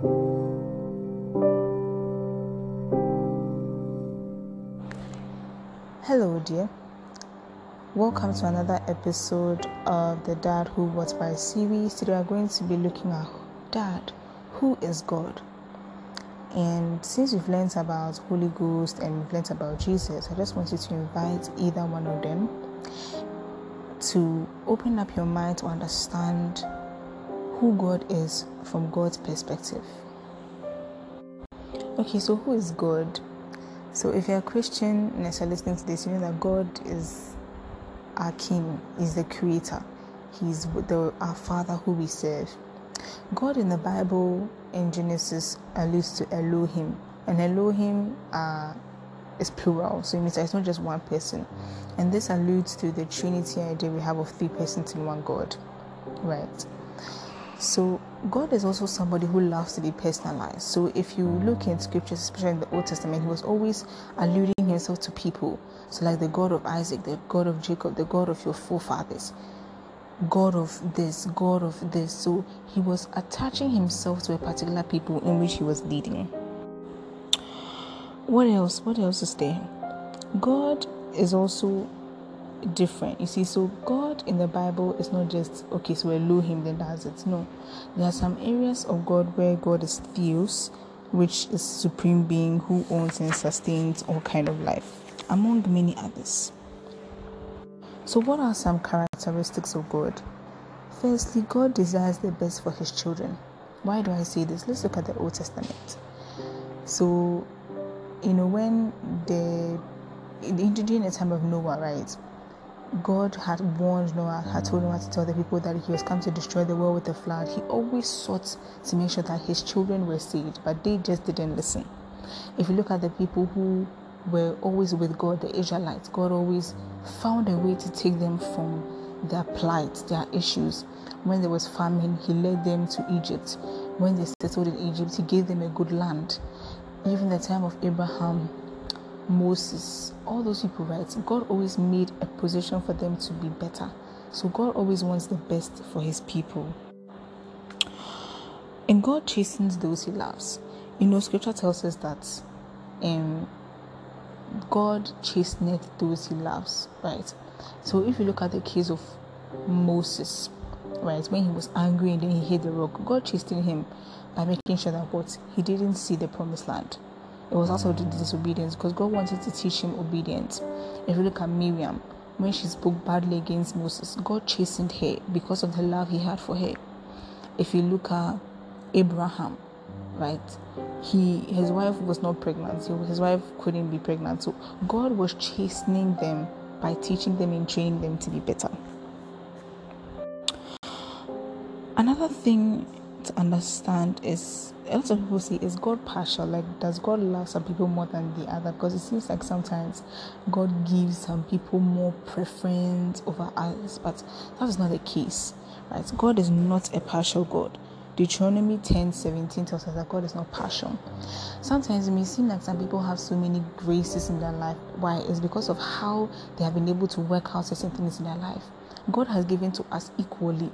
Hello, dear. Welcome to another episode of the Dad Who What By series. Today, we are going to be looking at Dad, who is God? And since we've learned about Holy Ghost and we've learned about Jesus, I just wanted to invite either one of them to open up your mind to understand who God is from God's perspective. Okay, so who is God? So if you're a Christian and you're listening to this, you know that God is our King, is the Creator, He's the our Father who we serve. God in the Bible in Genesis alludes to Elohim, and Elohim uh, is plural, so it means it's not just one person. And this alludes to the Trinity idea we have of three persons in one God, right? So God is also somebody who loves to be personalized. So if you look in scriptures, especially in the Old Testament, he was always alluding himself to people. So like the God of Isaac, the God of Jacob, the God of your forefathers. God of this, God of this. So he was attaching himself to a particular people in which he was leading. What else? What else is there? God is also different. You see, so God in the Bible is not just okay, so Elohim then does it. No, there are some areas of God where God is Theos, which is supreme being who owns and sustains all kind of life, among many others. So, what are some characteristics of God? Firstly, God desires the best for His children. Why do I say this? Let's look at the Old Testament. So, you know, when the during the time of Noah, right? God had warned Noah, had told Noah to tell the people that he was come to destroy the world with a flood. He always sought to make sure that his children were saved, but they just didn't listen. If you look at the people who were always with God, the Israelites, God always found a way to take them from their plight, their issues. When there was famine, He led them to Egypt. When they settled in Egypt, He gave them a good land. Even the time of Abraham, Moses, all those people, right? God always made a position for them to be better. So God always wants the best for his people. And God chastens those he loves. You know, scripture tells us that um, God chasteneth those he loves, right? So if you look at the case of Moses, right, when he was angry and then he hit the rock, God chastened him by making sure that what he didn't see the promised land. It was also the disobedience because God wanted to teach him obedience. If you look at Miriam, when she spoke badly against Moses, God chastened her because of the love he had for her. If you look at Abraham, right, he his wife was not pregnant, so his wife couldn't be pregnant. So God was chastening them by teaching them and training them to be better. Another thing to understand is a lot of people say is god partial like does god love some people more than the other because it seems like sometimes god gives some people more preference over others but that is not the case right god is not a partial god Deuteronomy 10 17 tells us that God is not partial. Sometimes it may seem like some people have so many graces in their life. Why? It's because of how they have been able to work out certain things in their life. God has given to us equally.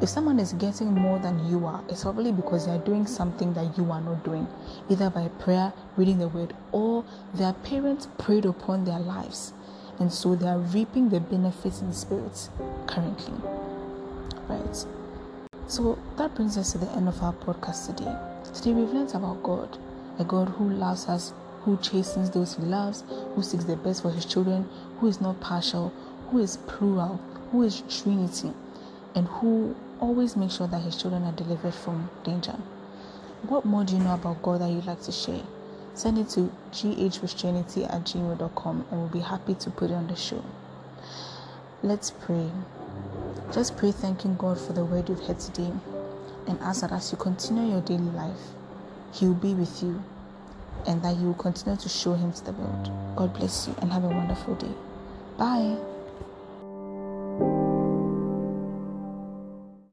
If someone is getting more than you are, it's probably because they are doing something that you are not doing, either by prayer, reading the word, or their parents prayed upon their lives. And so they are reaping the benefits in the spirit currently. Right? So that brings us to the end of our podcast today. Today we've learned about God, a God who loves us, who chastens those he loves, who seeks the best for his children, who is not partial, who is plural, who is Trinity and who always makes sure that his children are delivered from danger. What more do you know about God that you'd like to share? Send it to ghwithtrinity at gmail.com and we'll be happy to put it on the show. Let's pray. Just pray thanking God for the word you've heard today and ask that as you continue your daily life, He will be with you and that you will continue to show Him to the world. God bless you and have a wonderful day. Bye.